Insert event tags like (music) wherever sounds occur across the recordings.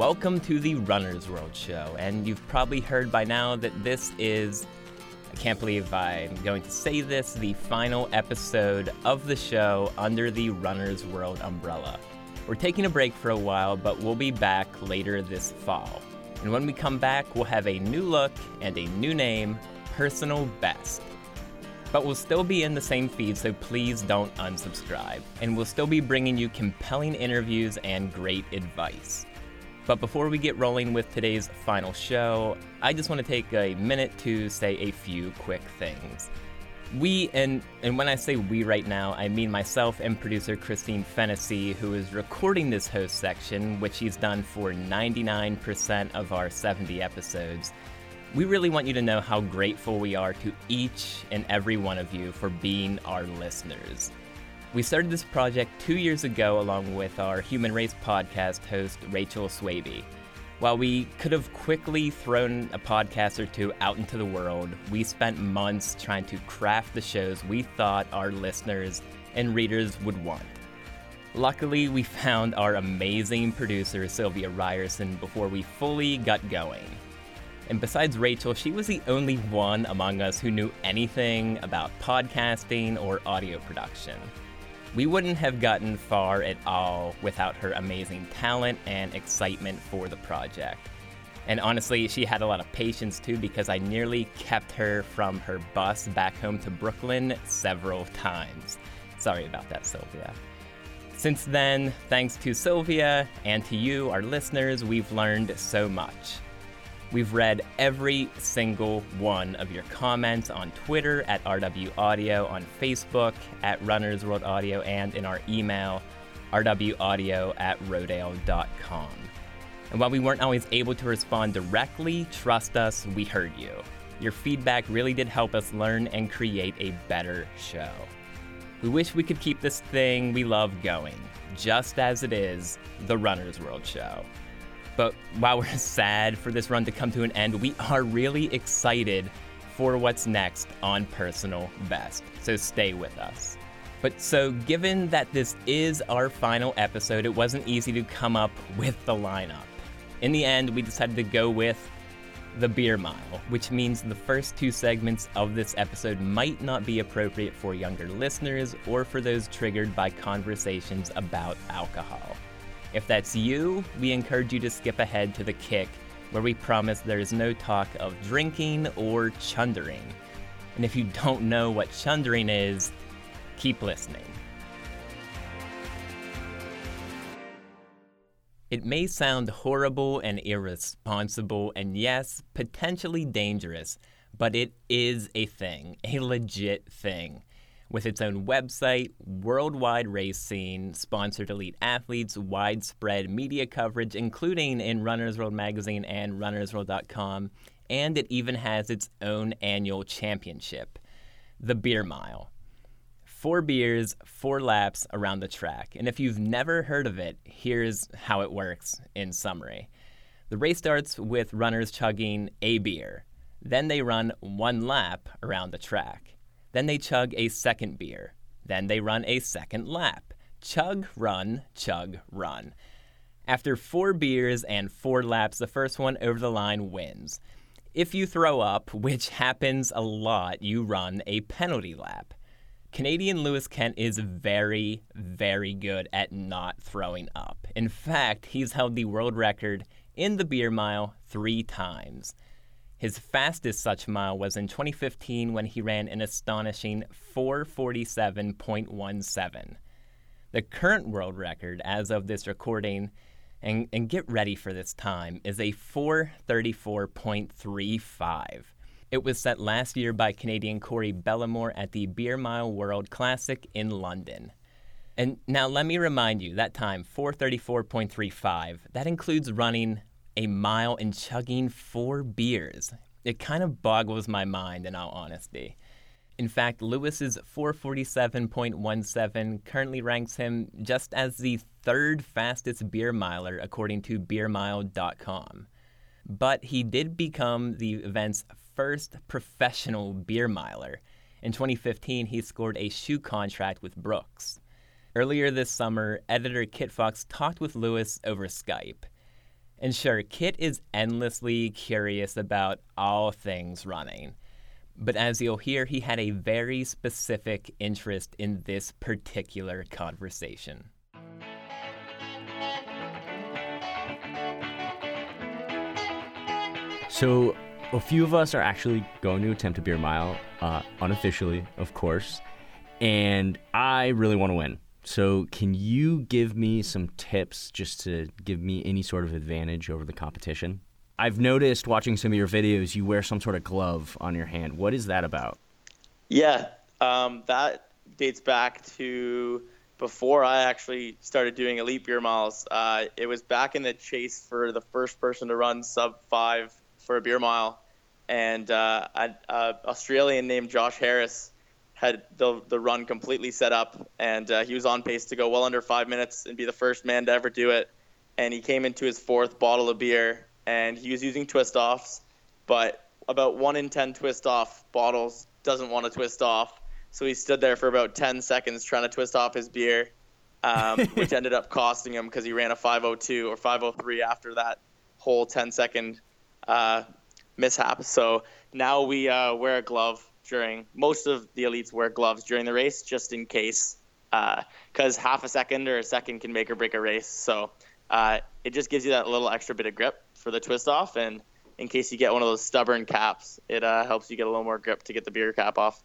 welcome to the Runner's World Show. And you've probably heard by now that this is, I can't believe I'm going to say this, the final episode of the show under the Runner's World umbrella. We're taking a break for a while, but we'll be back later this fall. And when we come back, we'll have a new look and a new name Personal Best. But we'll still be in the same feed, so please don't unsubscribe. And we'll still be bringing you compelling interviews and great advice. But before we get rolling with today's final show, I just want to take a minute to say a few quick things. We, and, and when I say we right now, I mean myself and producer Christine Fennessy, who is recording this host section, which she's done for 99% of our 70 episodes. We really want you to know how grateful we are to each and every one of you for being our listeners. We started this project two years ago along with our Human Race podcast host, Rachel Swaby. While we could have quickly thrown a podcast or two out into the world, we spent months trying to craft the shows we thought our listeners and readers would want. Luckily, we found our amazing producer, Sylvia Ryerson, before we fully got going. And besides Rachel, she was the only one among us who knew anything about podcasting or audio production. We wouldn't have gotten far at all without her amazing talent and excitement for the project. And honestly, she had a lot of patience too because I nearly kept her from her bus back home to Brooklyn several times. Sorry about that, Sylvia. Since then, thanks to Sylvia and to you, our listeners, we've learned so much. We've read every single one of your comments on Twitter at RW Audio, on Facebook at Runners World Audio, and in our email, rwaudio at rodale.com. And while we weren't always able to respond directly, trust us, we heard you. Your feedback really did help us learn and create a better show. We wish we could keep this thing we love going, just as it is the Runner's World Show. But while we're (laughs) sad for this run to come to an end, we are really excited for what's next on Personal Best. So stay with us. But so, given that this is our final episode, it wasn't easy to come up with the lineup. In the end, we decided to go with the beer mile, which means the first two segments of this episode might not be appropriate for younger listeners or for those triggered by conversations about alcohol. If that's you, we encourage you to skip ahead to the kick, where we promise there is no talk of drinking or chundering. And if you don't know what chundering is, keep listening. It may sound horrible and irresponsible, and yes, potentially dangerous, but it is a thing, a legit thing with its own website, worldwide race scene, sponsored elite athletes, widespread media coverage, including in Runner's World magazine and runnersworld.com, and it even has its own annual championship, the Beer Mile. Four beers, four laps around the track. And if you've never heard of it, here's how it works in summary. The race starts with runners chugging a beer. Then they run one lap around the track. Then they chug a second beer. Then they run a second lap. Chug, run, chug, run. After four beers and four laps, the first one over the line wins. If you throw up, which happens a lot, you run a penalty lap. Canadian Lewis Kent is very, very good at not throwing up. In fact, he's held the world record in the beer mile three times. His fastest such mile was in 2015 when he ran an astonishing 447.17. The current world record, as of this recording, and, and get ready for this time, is a 434.35. It was set last year by Canadian Corey Bellemore at the Beer Mile World Classic in London. And now let me remind you that time, 434.35, that includes running a mile and chugging four beers. It kind of boggles my mind, in all honesty. In fact, Lewis's 447.17 currently ranks him just as the third fastest beer miler according to beermile.com. But he did become the event's first professional beer miler. In 2015, he scored a shoe contract with Brooks. Earlier this summer, editor Kit Fox talked with Lewis over Skype. And sure, Kit is endlessly curious about all things running. But as you'll hear, he had a very specific interest in this particular conversation. So, a few of us are actually going to attempt a beer mile, uh, unofficially, of course, and I really want to win. So, can you give me some tips just to give me any sort of advantage over the competition? I've noticed watching some of your videos, you wear some sort of glove on your hand. What is that about? Yeah, um, that dates back to before I actually started doing elite beer miles. Uh, it was back in the chase for the first person to run sub five for a beer mile, and uh, an Australian named Josh Harris had the the run completely set up, and uh, he was on pace to go well under five minutes and be the first man to ever do it. And he came into his fourth bottle of beer, and he was using twist offs, but about one in ten twist off bottles doesn't want to twist off, so he stood there for about ten seconds trying to twist off his beer, um, (laughs) which ended up costing him because he ran a 502 or 503 after that whole 10 second uh, mishap. So now we uh, wear a glove during most of the elites wear gloves during the race just in case because uh, half a second or a second can make or break a race. So uh, it just gives you that little extra bit of grip for the twist off, and in case you get one of those stubborn caps, it uh, helps you get a little more grip to get the beer cap off.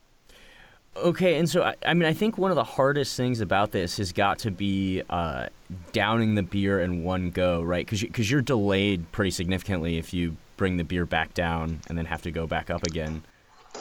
Okay, and so I, I, mean, I think one of the hardest things about this has got to be uh, downing the beer in one go, right? Because you, you're delayed pretty significantly if you bring the beer back down and then have to go back up again.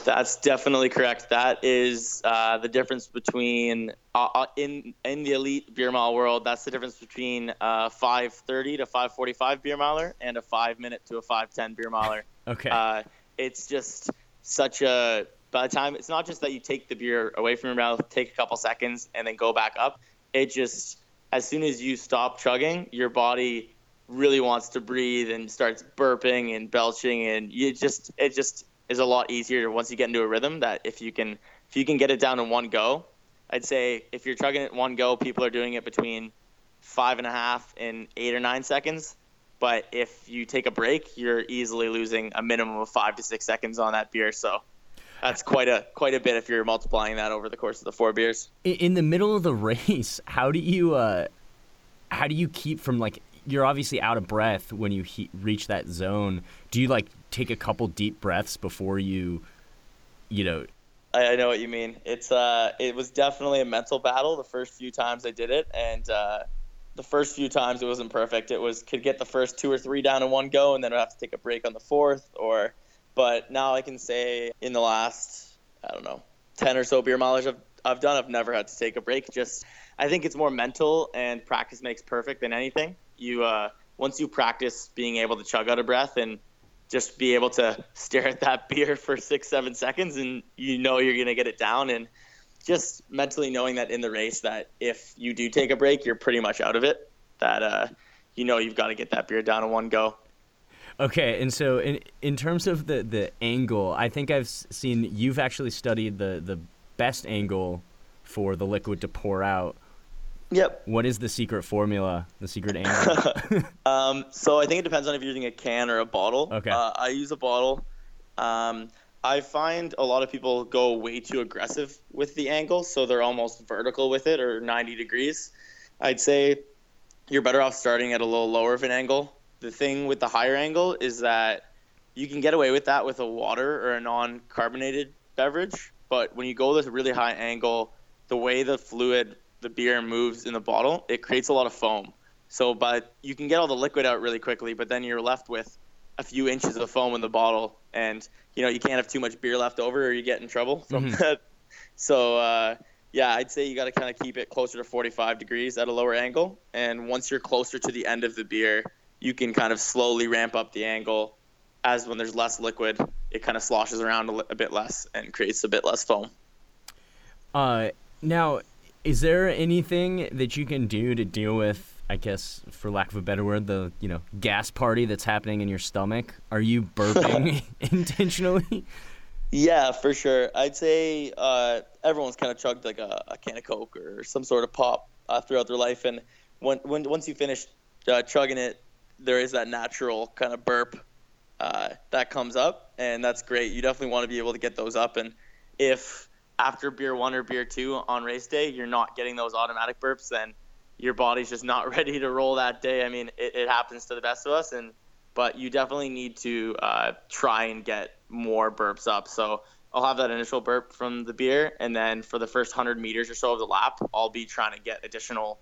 That's definitely correct. That is uh, the difference between uh, uh in in the elite beer mile world. That's the difference between a 5:30 to 5:45 beer miler and a five minute to a 5:10 beer miler. (laughs) okay. Uh, it's just such a. By the time it's not just that you take the beer away from your mouth, take a couple seconds, and then go back up. It just as soon as you stop chugging, your body really wants to breathe and starts burping and belching and you just it just is a lot easier once you get into a rhythm that if you can if you can get it down in one go i'd say if you're chugging it one go people are doing it between five and a half and eight or nine seconds. But if you take a break you're easily losing a minimum of five to six seconds on that beer. So that's quite a quite a bit if you're multiplying that over the course of the four beers. In the middle of the (laughs) race how do you uh how do you keep from like you're obviously out of breath when you he- reach that zone. Do you like take a couple deep breaths before you, you know? I, I know what you mean. It's uh, it was definitely a mental battle the first few times I did it, and uh, the first few times it wasn't perfect. It was could get the first two or three down in one go, and then I'd have to take a break on the fourth. Or, but now I can say in the last I don't know ten or so beer mileage I've I've done, I've never had to take a break. Just I think it's more mental, and practice makes perfect than anything you uh, once you practice being able to chug out of breath and just be able to stare at that (laughs) beer for six seven seconds and you know you're gonna get it down. And just mentally knowing that in the race that if you do take a break you're pretty much out of it that uh, you know you've got to get that beer down in one go. Okay and so in in terms of the the angle i think i've seen you've actually studied the the best angle for the liquid to pour out Yep. What is the secret formula? The secret angle? (laughs) um, so I think it depends on if you're using a can or a bottle. Okay. Uh, I use a bottle. Um, I find a lot of people go way too aggressive with the angle, so they're almost vertical with it or 90 degrees. I'd say you're better off starting at a little lower of an angle. The thing with the higher angle is that you can get away with that with a water or a non-carbonated beverage, but when you go with a really high angle, the way the fluid the beer moves in the bottle, it creates a lot of foam. So, but you can get all the liquid out really quickly, but then you're left with a few inches of foam in the bottle, and you know you can't have too much beer left over, or you get in trouble from mm-hmm. that. (laughs) So, uh, yeah, I'd say you got to kind of keep it closer to 45 degrees at a lower angle, and once you're closer to the end of the beer, you can kind of slowly ramp up the angle. As when there's less liquid, it kind of sloshes around a, li- a bit less and creates a bit less foam. Uh, now is there anything that you can do to deal with, I guess, for lack of a better word, the you know gas party that's happening in your stomach? Are you (laughs) burping (laughs) intentionally? Yeah, for sure. I'd say uh, everyone's kind of chugged like a, a, can of Coke or some sort of pop uh, throughout their life, and when, when once you finish uh, chugging it, there is that natural kind of burp uh, that comes up, and that's great. You definitely want to be able to get those up, and if after beer one or beer two on race day you're not getting those automatic burps, then your body's just not (laughs) ready to roll that day. I mean, it, it happens to the best of us, and but you definitely need to uh, try and get more burps up. So I'll have that initial burp from the beer, and then for the first hundred meters or so of the lap, I'll be trying to get additional,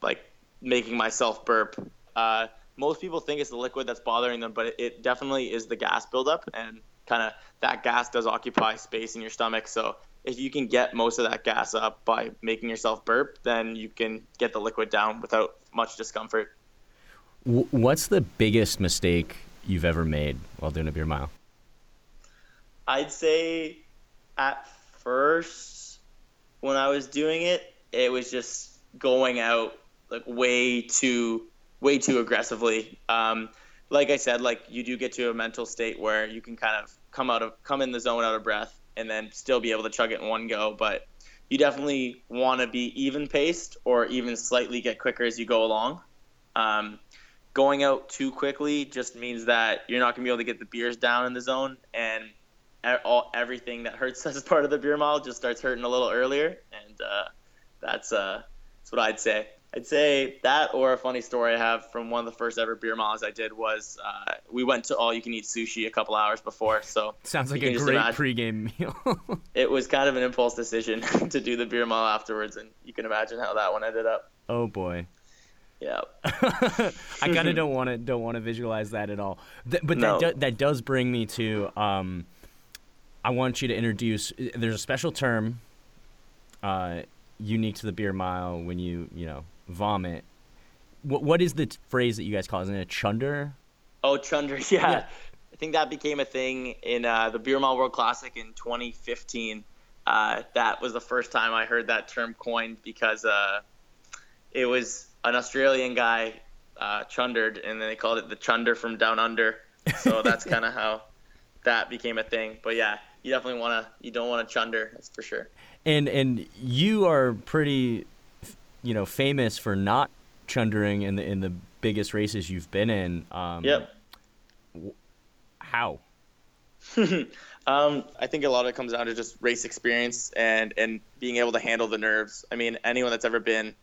like making myself burp. Uh, most people think it's the liquid that's bothering them, but it, it definitely is the gas buildup, and kind of that gas does occupy space in your stomach. So if you can get most of that gas up by making yourself burp, then you can get the liquid down without much discomfort. What's the biggest mistake you've ever made while doing a beer mile? I'd say at first, when I was doing it, it was just going out like way too, way too aggressively. Um, like I said, like you do get to a mental state where you can kind of come out of, come in the zone out of breath, and then still be able to chug it in one go. But you definitely want to be even paced or even slightly get quicker as you go along. Um, going out too quickly just means that you're not going to be able to get the beers down in the zone and all, everything that hurts (laughs) as part of the beer mile just starts hurting a little earlier. And uh, that's, uh, that's what I'd say. I'd say that or a funny story I have from one of the first ever beer miles I did was uh, we went to all you can eat sushi a couple hours before. So sounds like a great pregame meal. (laughs) it was kind of an impulse decision (laughs) to do the beer mile afterwards, and you can imagine how that one ended up. Oh boy. Yeah. (laughs) I kind of don't want to don't want to visualize that at all. Th- but no. that do- that does bring me to um, I want you to introduce. There's a special term, uh, unique to the beer mile when you you know vomit. What what is the t- phrase that you guys call? Isn't it chunder? Oh, chunder. (laughs) Yeah. yeah. I think that became a thing in uh, the Beer Mile World Classic in 2015. Uh, that was the first time I heard that term coined because uh, it was an Australian guy uh, chundered, and then they called it the chunder from down under. So (laughs) that's kind of how that became a thing. But yeah, you definitely want to you don't want to chunder, that's for sure. And and you are pretty you know famous for not chundering in the in the biggest races you've been in. Um, yep. How? (laughs) um, I think a lot of it comes down to just race experience and and being able to handle the nerves. I mean, anyone that's ever been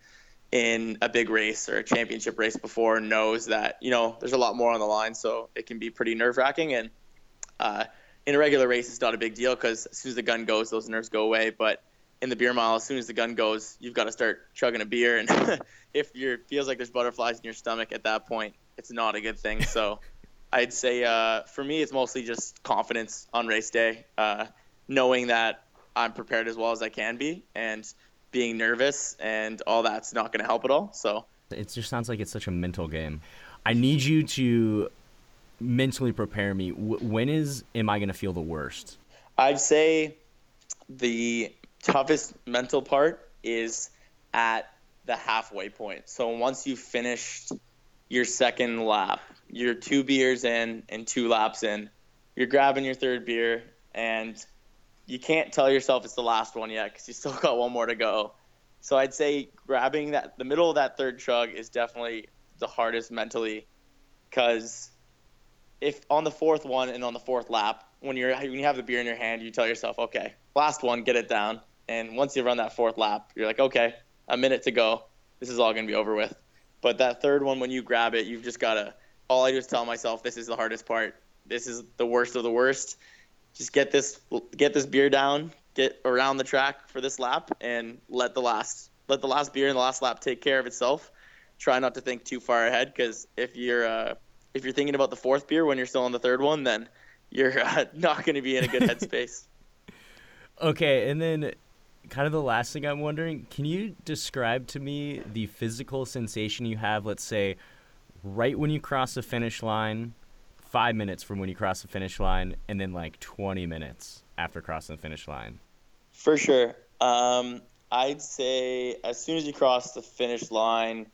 in a big race or a championship race before knows that you know there's a lot more on the line, so it can be pretty nerve wracking. And uh, in a regular race, it's not a big deal because as soon as the gun goes, those nerves go away. But in the beer mile, as soon as the gun goes, you've got to start chugging a beer, and (laughs) if you feels like there's butterflies in your stomach at that point, it's not a good thing. So, (laughs) I'd say uh, for me, it's mostly just confidence on race day, uh, knowing that I'm prepared as well as I can be, and being nervous and all that's not going to help at all. So it just sounds like it's such a mental game. I need you to mentally prepare me. when is am I going to feel the worst? I'd say the toughest mental part is at the halfway point. So once you've finished your second lap, you're two beers in and two laps in, you're grabbing your third beer and you can't tell yourself it's the last one yet because you still got one more to go. So I'd say grabbing that the middle of that third chug is definitely the hardest mentally because if on the fourth one and on the fourth lap when you're when you have the beer in your hand you tell yourself okay last one get it down and once you run that fourth lap, you're like, okay, a minute to go. This is all going to be over with. But that third one, when you grab it, you've just got to. All I do is tell myself, this is the hardest part. This is the worst of the worst. Just get this, get this beer down, get around the track for this lap, and let the last, let the last beer in the last lap take care of itself. Try not to think too far ahead, because if you're, uh, if you're thinking about the fourth beer when you're still on the third one, then you're uh, (laughs) not going to be in a good (laughs) headspace. okay, and then kind of the last thing I'm wondering, can you describe to me the physical sensation you have, let's say, right when you cross the finish line, five minutes from when you cross the finish line, and then like 20 minutes after crossing the finish line? For sure. Um, I'd say as soon as you cross the finish line,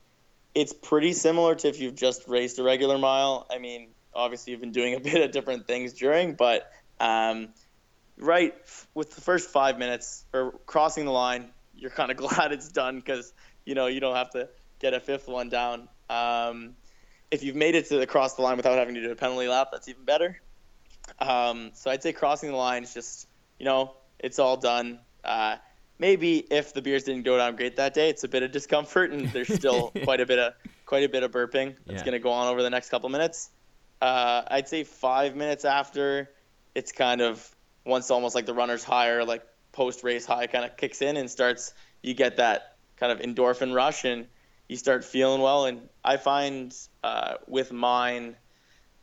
it's pretty similar to if you've just raced a regular mile. I mean, obviously you've been doing a bit of different things during, but um, right with the first five minutes or crossing the line, you're kind of (laughs) glad it's done because you know you don't have to get a fifth one down. Um, if you've made it to the cross the line without having to do a penalty lap, that's even better. Um, so I'd say crossing the line is just, you know, it's all done. Uh, maybe if the beers didn't go down great that day, it's a bit of discomfort and there's still (laughs) quite a bit of quite a bit of burping that's Yeah. going to go on over the next couple minutes. Uh, I'd say five minutes after, it's kind of once almost like the runner's higher, like post race high kind of kicks in and starts. You get that kind of endorphin rush and you start feeling well. And I find uh, with mine,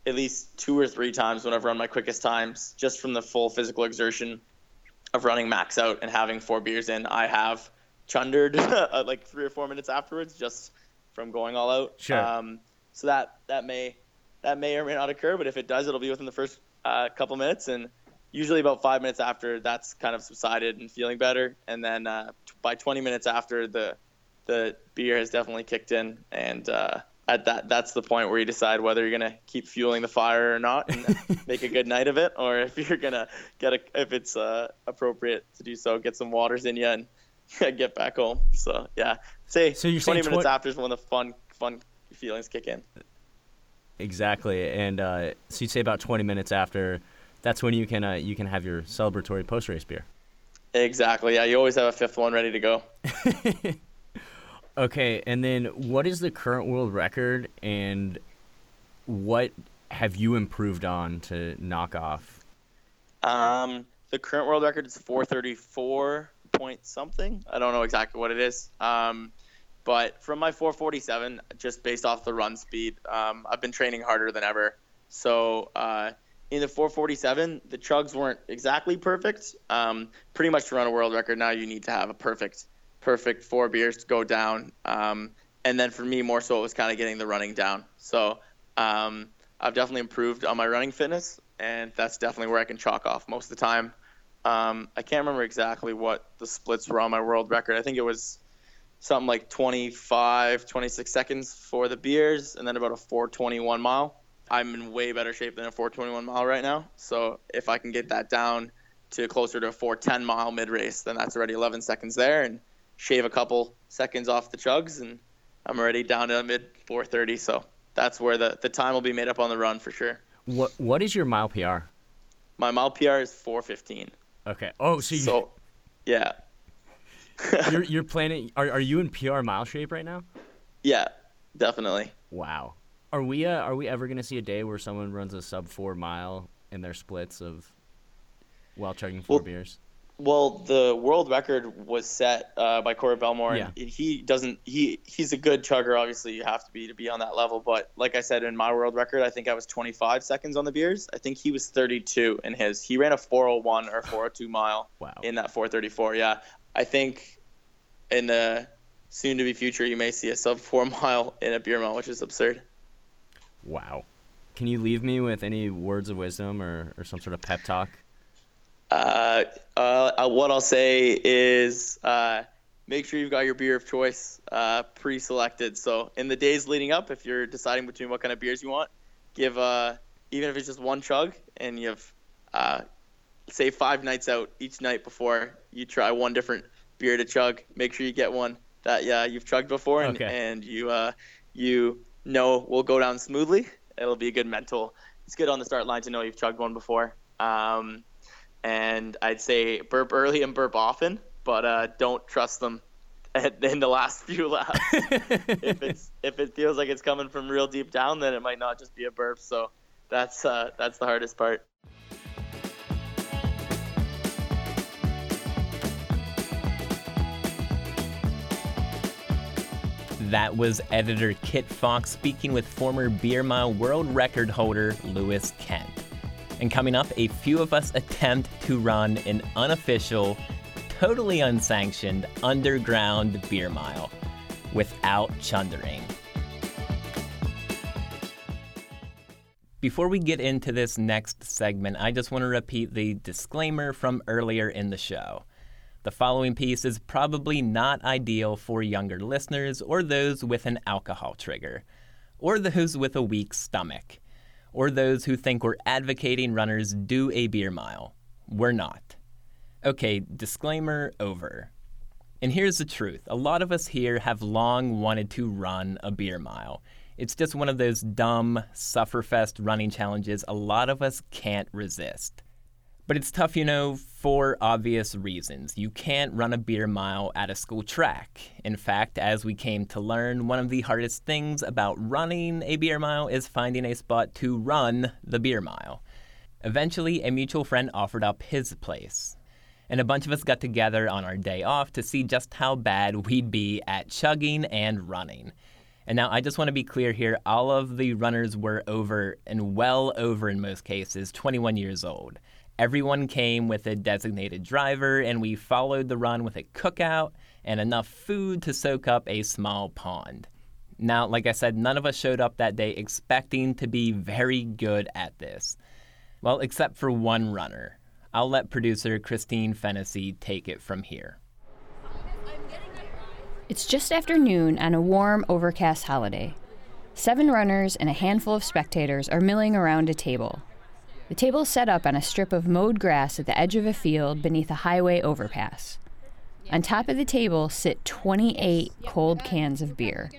at least two or three times when I've run my quickest times, just from the full physical exertion of running max out and having four beers in, I have chundered (laughs) uh, like three or four minutes afterwards just from going all out. Sure. Um, so that that may that may or may not occur, but if it does, it'll be within the first uh, couple minutes, and usually about five minutes after that's kind of subsided and feeling better, and then uh, t- by 20 minutes after the the beer has definitely kicked in, and uh, at that that's the point where you decide whether you're gonna keep fueling the fire or not and (laughs) make a good night of it, or if you're gonna get a if it's uh, appropriate to do so, get some waters in you and (laughs) get back home. So yeah, say So you're 20 minutes twen- after is when the fun fun feelings kick in. Exactly, and uh, so you'd say about 20 minutes after, that's when you can uh, you can have your celebratory post race beer. Exactly. Yeah, you always have a fifth one ready to go. (laughs) Okay, and then what is the current world record, and what have you improved on to knock off? Um, the current world record is 434 point something. I don't know exactly what it is. Um, but from my 447, just based off the run speed, um, I've been training harder than ever. So uh, in the 447, the chugs weren't exactly perfect. Um, pretty much to run a world record now, you need to have a perfect, perfect four beers to go down. Um, and then for me, more so, it was kind of getting the running down. So um, I've definitely improved on my running fitness, and that's definitely where I can chalk off most of the time. Um, I can't remember exactly what the splits were on my world record. I think it was something like 25, 26 seconds for the beers, and then about a 421 mile. I'm in way better shape than a 421 mile right now. So if I can get that down to closer to a 410 mile mid race, then that's already 11 seconds there, and shave a couple seconds off the chugs, and I'm already down to a mid 430. So that's where the, the time will be made up on the run for sure. What what is your mile PR? My mile PR is 415. Okay. Oh, so, you, So, yeah, (laughs) you're you're planning. Are are you in PR mile shape right now? yeah, definitely. Wow. Are we uh, are we ever gonna see a day where someone runs a sub four mile in their splits of while chugging four Well, beers? Well, the world record was set uh, by Corey Bellemore, Yeah. and he doesn't. He he's a good chugger. Obviously, you have to be to be on that level. But like I said, in my world record, I think I was 25 seconds on the beers. I think he was 32 in his. He ran a 401 or 402 (sighs) mile Wow. in that 434. Yeah, I think in the soon to be future, you may see a sub four (laughs) mile in a beer mile, which is absurd. Wow. Can you leave me with any words of wisdom or, or some sort of pep talk? Uh, uh, what I'll say is uh, make sure you've got your beer of choice uh, pre-selected. So in the days leading up, if you're deciding between what kind of beers you want, give uh, even if it's just one chug, and you have uh, say five nights out each night before you try one different beer to chug. Make sure you get one that yeah you've chugged before and, Okay. and you uh, you know will go down smoothly. It'll be a good mental. It's good on the start line to know you've chugged one before. Um, and I'd say burp early and burp often, but uh, don't trust them (laughs) at, in the last few laps. (laughs) if it's if it feels like it's coming from real deep down, then it might not just be a burp. So that's uh, that's the hardest part. That was editor Kit Fox speaking with former Beer Mile world record holder Lewis Kent. And coming up, a few of us attempt to run an unofficial, totally unsanctioned underground beer mile without chundering. Before we get into this next segment, I just want to repeat the disclaimer from earlier in the show. The following piece is probably not ideal for younger listeners or those with an alcohol trigger, or those with a weak stomach, or those who think we're advocating runners do a beer mile. We're not. Okay, disclaimer over. And here's the truth a lot of us here have long wanted to run a beer mile. It's just one of those dumb, sufferfest running challenges a lot of us can't resist. But it's tough, you know, for obvious reasons. You can't run a beer mile at a school track. In fact, as we came to learn, one of the hardest things about running a beer mile is finding a spot to run the beer mile. Eventually, a mutual friend offered up his place. And a bunch of us got together on our day off to see just how bad we'd be at chugging and running. And now I just want to be clear here all of the runners were over, and well over in most cases, 21 years old. Everyone came with a designated driver, and we followed the run with a cookout and enough food to soak up a small pond. Now, like I said, none of us showed up that day expecting to be very good at this. Well, except for one runner. I'll let producer Christine Fennessy take it from here. It's just after noon on a warm, overcast holiday. Seven runners and a handful of spectators are milling around a table. The table is set up on a strip of mowed grass at the edge of a field beneath a highway overpass. On top of the table sit 28 cold cans of beer.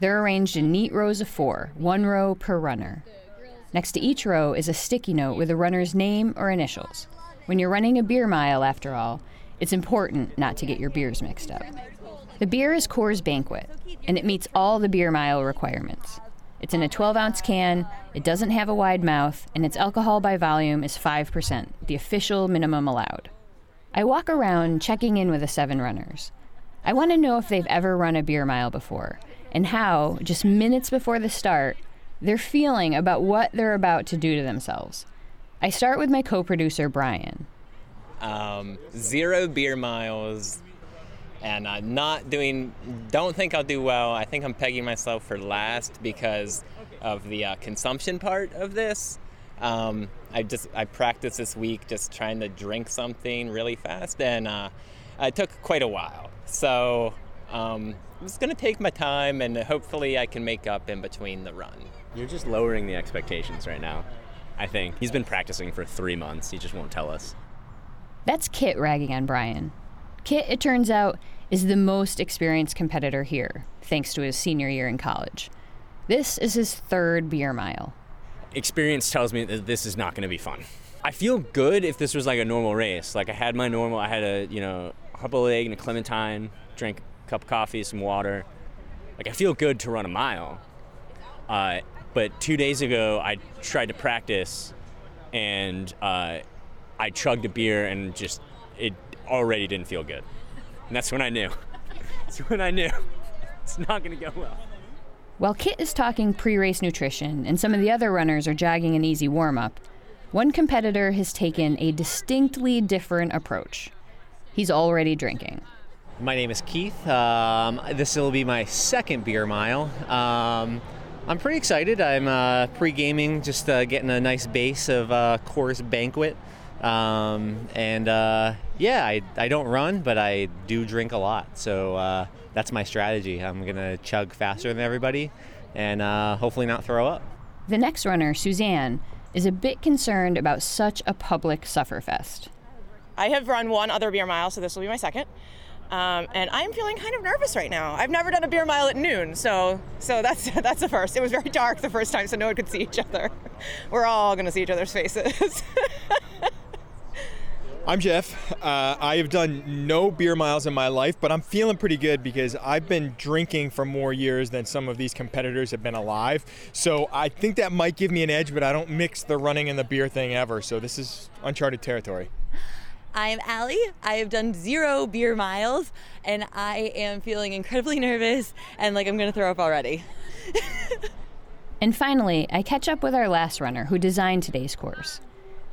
They're arranged in neat rows of four, one row per runner. Next to each row is a sticky note with a runner's name or initials. When you're running a beer mile, after all, it's important not to get your beers mixed up. The beer is Coors Banquet, and it meets all the beer mile requirements. It's in a 12 ounce can, it doesn't have a wide mouth, and its alcohol by volume is 5%, the official minimum allowed. I walk around checking in with the seven runners. I want to know if they've ever run a beer mile before, and how, just minutes before the start, they're feeling about what they're about to do to themselves. I start with my co producer, Brian. Um, zero beer miles and I'm not doing. Don't think I'll do well. I think I'm pegging myself for last because of the uh, consumption part of this. Um, I just I practiced this week just trying to drink something really fast, and uh, it took quite a while. So um, I'm just gonna take my time, and hopefully I can make up in between the run. You're just lowering the expectations right now. I think he's been practicing for three months. He just won't tell us. That's Kit ragging on Brian. Kit, it turns out, is the most experienced competitor here, thanks to his senior year in college. This is his third beer mile. Experience tells me that this is not going to be fun. I feel good if this was like a normal race. Like I had my normal, I had a, you know, a of egg and a clementine, drank a cup of coffee, some water. Like I feel good to run a mile. Uh, but two days ago, I tried to practice and uh, I chugged a beer and just, it already didn't feel good. And that's when I knew. That's when I knew it's not going to go well. While Kit is talking pre race nutrition and some of the other runners are jogging an easy warm up, one competitor has taken a distinctly different approach. He's already drinking. My name is Keith. Um, this will be my second beer mile. Um, I'm pretty excited. I'm uh, pre gaming, just uh, getting a nice base of uh, Coors Banquet. Um, and uh, yeah, I, I don't run, but I do drink a lot. So uh, that's my strategy. I'm going to chug faster than everybody and uh, hopefully not throw up. The next runner, Suzanne, is a bit concerned about such a public sufferfest. I have run one other beer mile, so this will be my second. Um, and I'm feeling kind of nervous right now. I've never done a beer mile at noon, so so that's (laughs) that's the first. It was very dark the first time, so no one could see each other. (laughs) We're all going to see each other's faces. (laughs) I'm Jeff. Uh, I have done no beer miles in my life, but I'm feeling pretty good because I've been drinking for more years than some of these competitors have been alive. So I think that might give me an edge, but I don't mix the running and the beer thing ever. So this is uncharted territory. I'm Allie. I have done zero beer miles, and I am feeling incredibly nervous and like I'm going to throw up already. (laughs) and finally, I catch up with our last runner who designed today's course.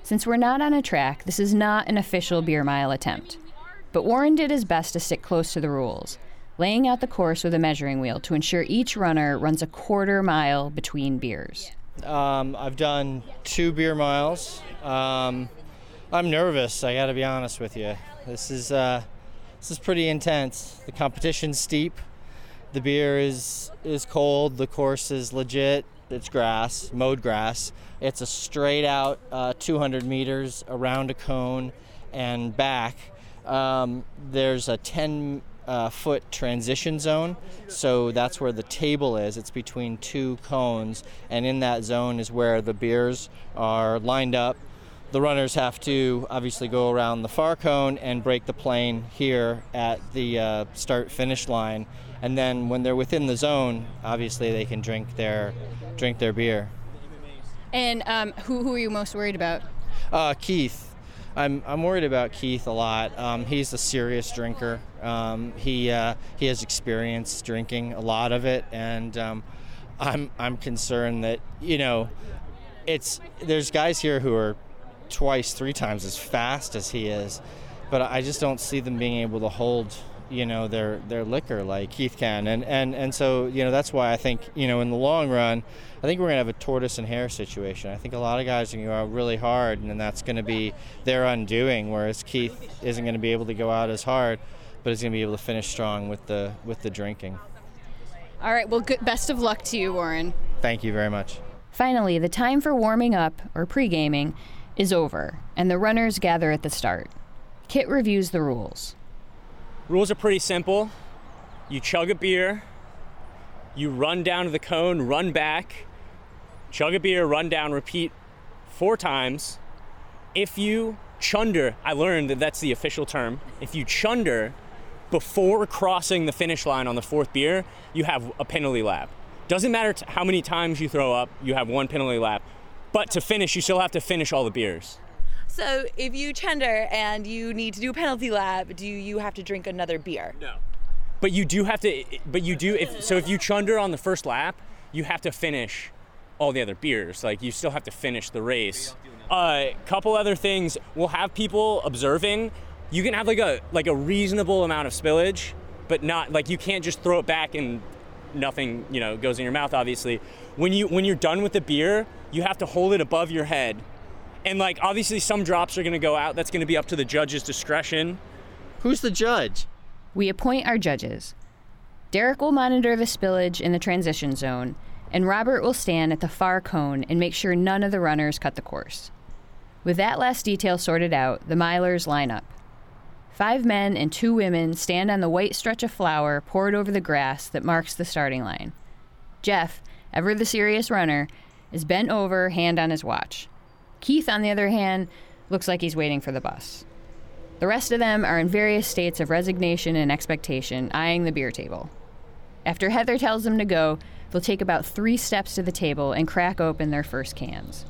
Since we're not on a track, this is not an official beer mile attempt. But Warren did his best to stick close to the rules, laying out the course with a measuring wheel to ensure each runner runs a quarter mile between beers. Um, I've done two beer miles. Um, I'm nervous. I got to be honest with you. This is uh, this is pretty intense. The competition's steep. The beer is is cold. The course is legit. It's grass, mowed grass. It's a straight out uh, 200 meters around a cone and back. Um, there's a 10 uh, foot transition zone. So that's where the table is. It's between two cones, and in that zone is where the beers are lined up. The runners have to obviously go around the far cone and break the plane here at the uh, start finish line. And then when they're within the zone, obviously they can drink their drink their beer. And um, who, who are you most worried about? Uh, Keith. I'm, I'm worried about Keith a lot. Um, he's a serious drinker. Um, he uh, he has experience drinking a lot of it, and um, I'm I'm concerned that you know, it's there's guys here who are twice, three times as fast as he is, but I just don't see them being able to hold you know their their liquor like Keith can, and and and so you know that's why I think you know in the long run. I think we're going to have a tortoise and hare situation. I think a lot of guys are going to go out really hard, and then that's going to be their undoing. Whereas Keith isn't going to be able to go out as hard, but he's going to be able to finish strong with the with the drinking. All right, well, good, best of luck to you, Warren. Thank you very much. Finally, the time for warming up, or pre gaming, is over, and the runners gather at the start. Kit reviews the rules. Rules are pretty simple. You chug a beer, you run down to the cone, run back, chug a beer, run down, repeat four times. If you chunder, I learned that that's the official term. If you chunder before crossing the finish line on the fourth beer, you have a penalty lap. Doesn't matter how many times you throw up, you have one penalty lap. But to finish, you still have to finish all the beers. So if you chunder and you need to do a penalty lap, do you have to drink another beer? No. But you do have to. But you do. If so, if you chunder on the first lap, you have to finish all the other beers. Like you still have to finish the race. A uh, couple other things. We'll have people observing. You can have like a like a reasonable amount of spillage, but not like you can't just throw it back and nothing you know goes in your mouth. Obviously, when you when you're done with the beer, you have to hold it above your head, and like obviously some drops are going to go out. That's going to be up to the judge's discretion. Who's the judge? We appoint our judges. Derek will monitor the spillage in the transition zone, and Robert will stand at the far cone and make sure none of the runners cut the course. With that last detail sorted out, the milers line up. Five men and two women stand on the white stretch of flour poured over the grass that marks the starting line. Jeff, ever the serious runner, is bent over, hand on his watch. Keith, on the other hand, looks like he's waiting for the bus. The rest of them are in various states of resignation and expectation, eyeing the beer table. After Heather tells them to go, they'll take about three steps to the table and crack open their first cans.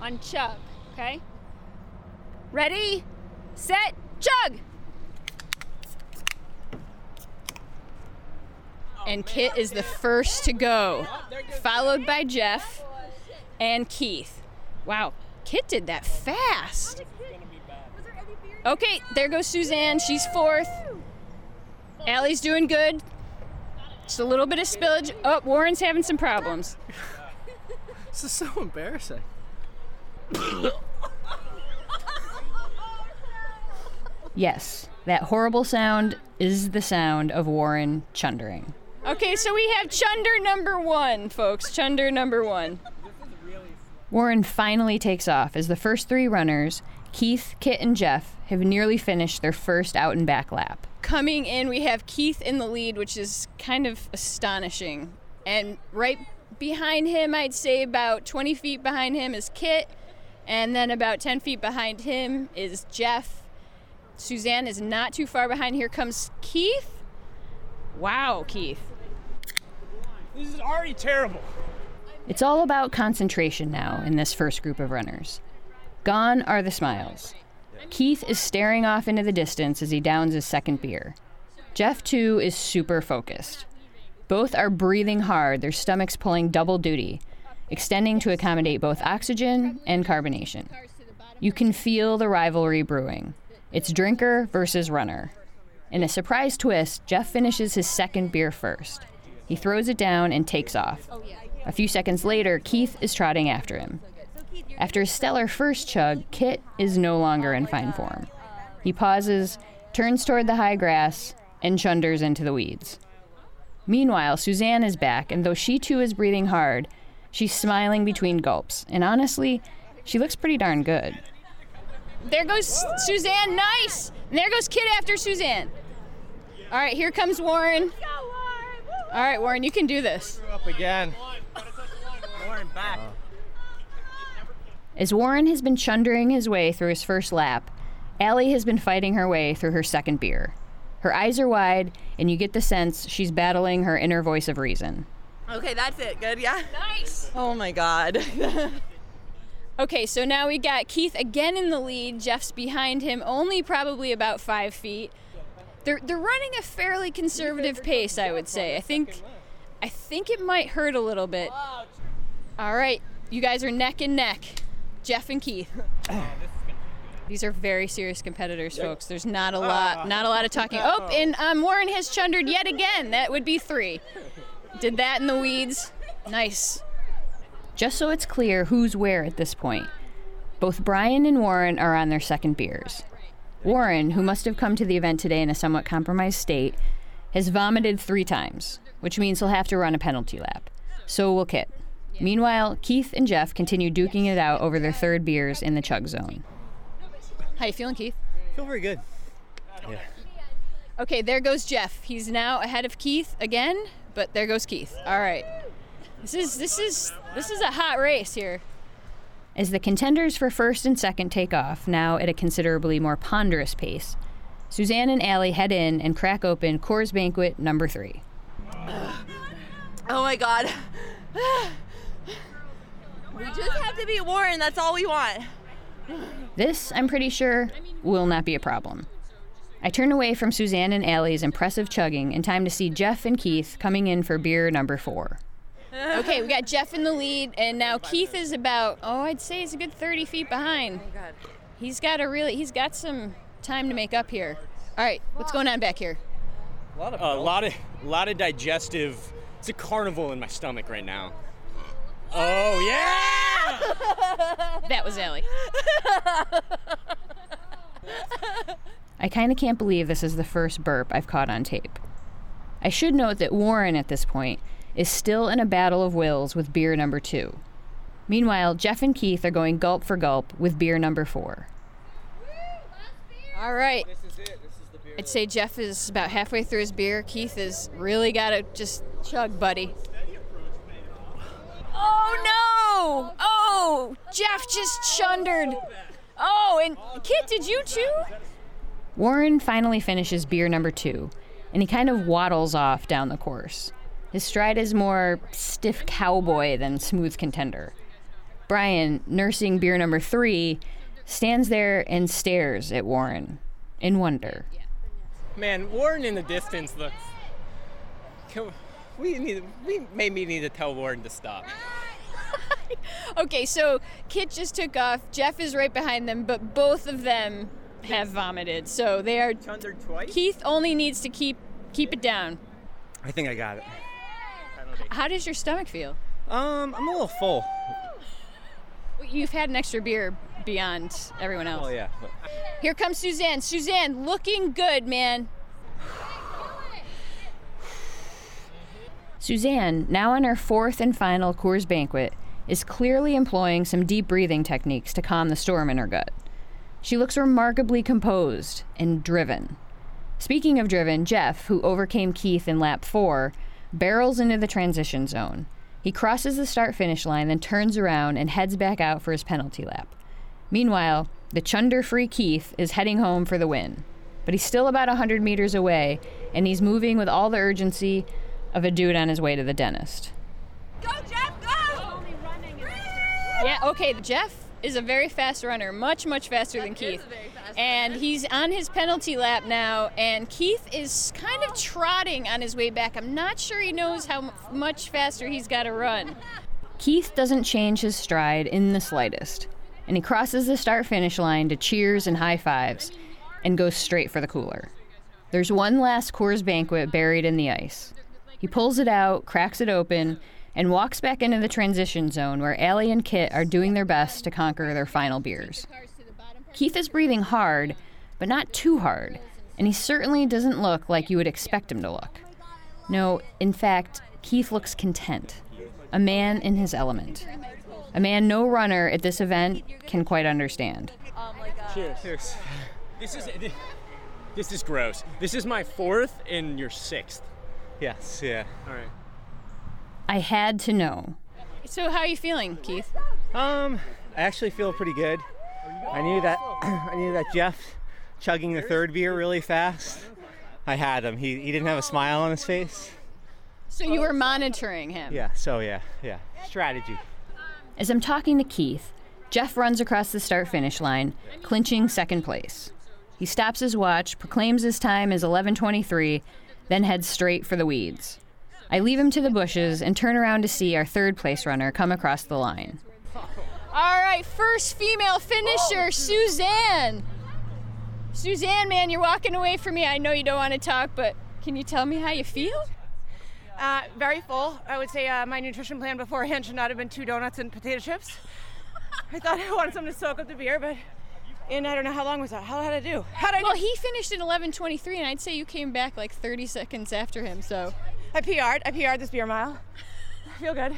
On chug, okay? Ready, set, chug! And Kit is the first to go, followed by Jeff and Keith. Wow, Kit did that fast. Okay, there goes Suzanne. She's fourth. Allie's doing good. Just a little bit of spillage. Oh, Warren's having some problems. (laughs) This is so embarrassing. Yes, that horrible sound is the sound of Warren chundering. Okay, so we have chunder number one, folks. Chunder number one. Warren finally takes off as the first three runners, Keith, Kit, and Jeff, have nearly finished their first out and back lap. Coming in, we have Keith in the lead, which is kind of astonishing. And right behind him, I'd say about 20 feet behind him, is Kit. And then about 10 feet behind him is Jeff. Suzanne is not too far behind. Here comes Keith. Wow, Keith. This is already terrible. It's all about concentration now in this first group of runners. Gone are the smiles. Keith is staring off into the distance as he downs his second beer. Jeff, too, is super focused. Both are breathing hard, their stomachs pulling double duty, extending to accommodate both oxygen and carbonation. You can feel the rivalry brewing. It's drinker versus runner. In a surprise twist, Jeff finishes his second beer first. He throws it down and takes off. A few seconds later, Keith is trotting after him. After a stellar first chug, Kit is no longer in fine form. He pauses, turns toward the high grass, and chunders into the weeds. Meanwhile, Suzanne is back, and though she too is breathing hard, she's smiling between gulps, and honestly, she looks pretty darn good. There goes Suzanne, nice! And there goes Kit after Suzanne. All right, here comes Warren. All right, Warren, you can do this. Up again. Warren back. As Warren has been chundering his way through his first lap, Allie has been fighting her way through her second beer. Her eyes are wide, and you get the sense she's battling her inner voice of reason. Okay, that's it. Good, yeah? Nice. Oh my god. (laughs) Okay, so now we got Keith again in the lead. Jeff's behind him, only probably about five feet. They're they're running a fairly conservative pace, I would say. I think I think it might hurt a little bit. All right, you guys are neck and neck, Jeff and Keith. (coughs) These are very serious competitors, folks. There's not a lot, not a lot of talking. Oh, (laughs) and um, Warren has chundered yet again. That would be three. Did that in the weeds. Nice. Just so it's clear who's where at this point, both Brian and Warren are on their second beers. Warren, who must have come to the event today in a somewhat compromised state, has vomited three times, which means he'll have to run a penalty lap. So will Kit. Meanwhile, Keith and Jeff continue duking it out over their third beers in the chug zone. How you feeling, Keith? Feel very good. Okay, there goes Jeff. He's now ahead of Keith again, but there goes Keith. All right. This is this is this is a hot race here. As the contenders for first and second take off, now at a considerably more ponderous pace, Suzanne and Allie head in and crack open Coors Banquet number three. Oh my god. We just have to be warned, That's all we want. This, I'm pretty sure, will not be a problem. I turn away from Suzanne and Allie's impressive chugging in time to see Jeff and Keith coming in for beer number four. Okay, we got Jeff in the lead, and now Keith is about oh, I'd say he's a good 30 feet behind. Oh he's got a really he's got some time to make up here. All right, what's going on back here? A lot of, a lot of, a lot of digestive. It's a carnival in my stomach right now. Oh yeah! (laughs) That was Ellie. I kind of can't believe this is the first burp I've caught on tape. I should note that Warren at this point is still in a battle of wills with beer number two. Meanwhile, Jeff and Keith are going gulp for gulp with beer number four. All right. This is it. This is the beer. I'd say Jeff is about halfway through his beer. Keith has really got to just chug, buddy. Oh no! Oh, Jeff just chundered. Oh, and Kit, did you too? Warren finally finishes beer number two, and he kind of waddles off down the course. His stride is more stiff cowboy than smooth contender. Brian, nursing beer number three, stands there and stares at Warren in wonder. Man, Warren in the distance looks. Can we need. We maybe need to tell Warren to stop. (laughs) Okay, so Kit just took off. Jeff is right behind them, but both of them have vomited. So they are. Chundered twice. Keith only needs to keep keep it down. I think I got it. How does your stomach feel? Um, I'm a little full. You've had an extra beer beyond everyone else. Oh yeah. Here comes Suzanne. Suzanne, looking good, man. Suzanne, now on her fourth and final Coors banquet, is clearly employing some deep breathing techniques to calm the storm in her gut. She looks remarkably composed and driven. Speaking of driven, Jeff, who overcame Keith in lap four, barrels into the transition zone. He crosses the start finish line, then turns around and heads back out for his penalty lap. Meanwhile, the chunder free Keith is heading home for the win. But he's still about 100 meters away, and he's moving with all the urgency of a dude on his way to the dentist. Go, Jeff, go! Yeah, okay, Jeff is a very fast runner, much, much faster than Keith. And he's on his penalty lap now, and Keith is kind of trotting on his way back. I'm not sure he knows how much faster he's got to run. (laughs) Keith doesn't change his stride in the slightest, and he crosses the start finish line to cheers and high fives and goes straight for the cooler. There's one last Coors banquet buried in the ice. He pulls it out, cracks it open, and walks back into the transition zone where Allie and Kit are doing their best to conquer their final beers. Keith is breathing hard, but not too hard, and he certainly doesn't look like you would expect him to look. No, in fact, Keith looks content, a man in his element, a man no runner at this event can quite understand. Cheers. Cheers. (laughs) This is This is gross. This is my fourth and your sixth. Yes, yeah. All right. I had to know. So how are you feeling, Keith? Um, I actually feel pretty good. I knew that (clears throat) I knew that Jeff chugging the third beer really fast. I had him. He, he didn't have a smile on his face. So you were monitoring him. Yeah, so yeah, yeah. Strategy. As I'm talking to Keith, Jeff runs across the start finish line, clinching second place. He stops his watch, proclaims his time as 11:23, then head straight for the weeds. I leave him to the bushes and turn around to see our third place runner come across the line. All right, first female finisher, Suzanne. Suzanne, man, you're walking away from me. I know you don't want to talk, but can you tell me how you feel? Uh, very full. I would say uh, my nutrition plan beforehand should not have been two donuts and potato chips. I thought I wanted something to soak up the beer, but in I don't know how long was that. How did I do? How did I Well, do? he finished in 11:23, and I'd say you came back like 30 seconds after him. So I PR'd. I PR'd this beer mile. I feel good.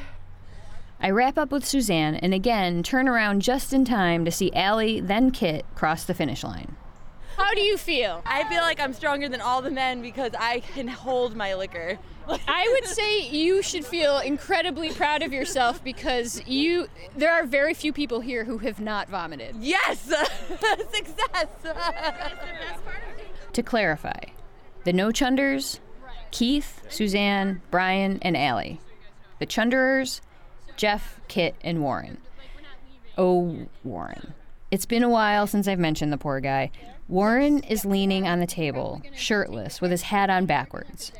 I wrap up with Suzanne and again turn around just in time to see Allie, then Kit, cross the finish line. how do you feel? I feel like I'm stronger than all the men because I can hold my liquor. (laughs) I would say you should feel incredibly proud of yourself because you. There are very few people here who have not vomited. Yes! (laughs) Success! To clarify, the no chunders, Keith, Suzanne, Brian, and Allie. The chunderers, Jeff, Kit, and Warren. Oh, Warren. It's been a while since I've mentioned the poor guy. Warren is leaning on the table, shirtless, with his hat on backwards.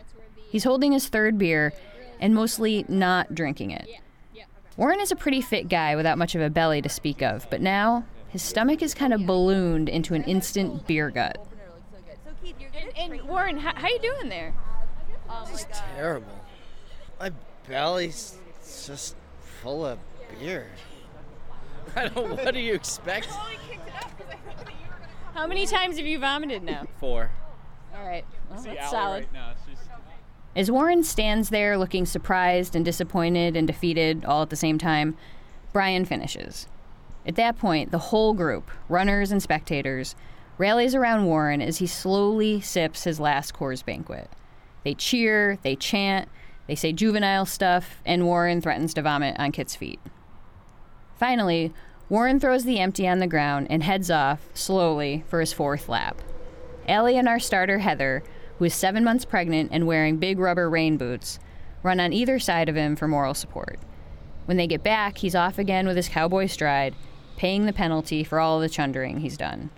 He's holding his third beer and mostly not drinking it. Warren is a pretty fit guy without much of a belly to speak of, but now his stomach is kind of ballooned into an instant beer gut. And, and Warren, how, how you doing there? This is Terrible. My belly's just full of beer. (laughs) I don't. What do you expect? (laughs) How many times have you vomited now? Four. All right, well, that's solid. As Warren stands there looking surprised and disappointed and defeated all at the same time, Brian finishes. At that point, the whole group, runners and spectators, rallies around Warren as he slowly sips his last Coors banquet. They cheer, they chant, they say juvenile stuff, and Warren threatens to vomit on Kit's feet. Finally, Warren throws the empty on the ground and heads off, slowly, for his fourth lap. Allie and our starter, Heather, who is seven months pregnant and wearing big rubber rain boots, run on either side of him for moral support. When they get back, he's off again with his cowboy stride, paying the penalty for all the chundering he's done.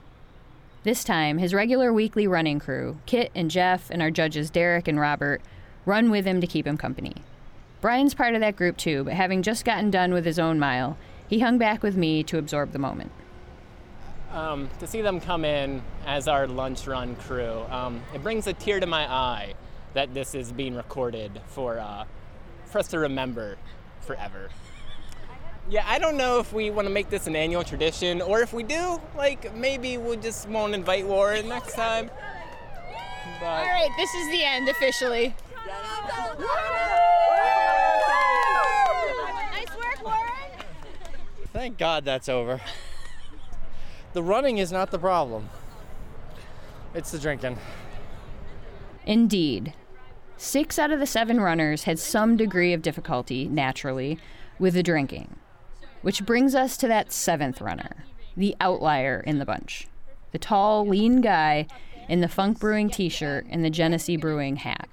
This time, his regular weekly running crew, Kit and Jeff and our judges Derek and Robert, run with him to keep him company. Brian's part of that group too, but having just gotten done with his own mile, he hung back with me to absorb the moment. Um, to see them come in as our lunch run crew, um, it brings a tear to my eye that this is being recorded for, uh, for us to remember forever. Yeah, I don't know if we want to make this an annual tradition, or if we do, like maybe we just won't invite Warren next time. But All right, this is the end officially. Nice work, Warren. Thank God that's over. The running is not the problem. It's the drinking. Indeed. Six out of the seven runners had some degree of difficulty, naturally, with the drinking. Which brings us to that seventh runner, the outlier in the bunch. The tall, lean guy in the Funk Brewing t shirt and the Genesee Brewing hat.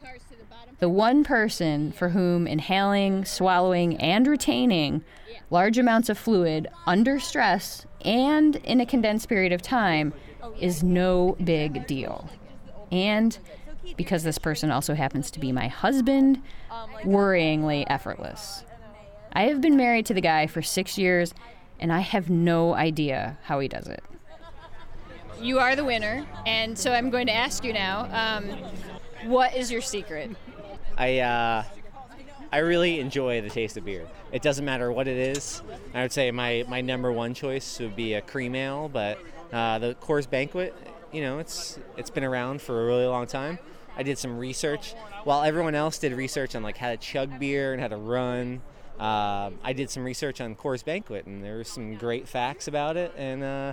The one person for whom inhaling, swallowing, and retaining large amounts of fluid under stress and in a condensed period of time is no big deal. And because this person also happens to be my husband, worryingly effortless. I have been married to the guy for six years, and I have no idea how he does it. You are the winner, and so I'm going to ask you now. Um, what is your secret? I uh, I really enjoy the taste of beer. It doesn't matter what it is. I would say my, my number one choice would be a cream ale, but uh, the Coors Banquet, you know, it's it's been around for a really long time. I did some research while everyone else did research on like how to chug beer and how to run. Uh, I did some research on Coors Banquet, and there were some great facts about it, and uh,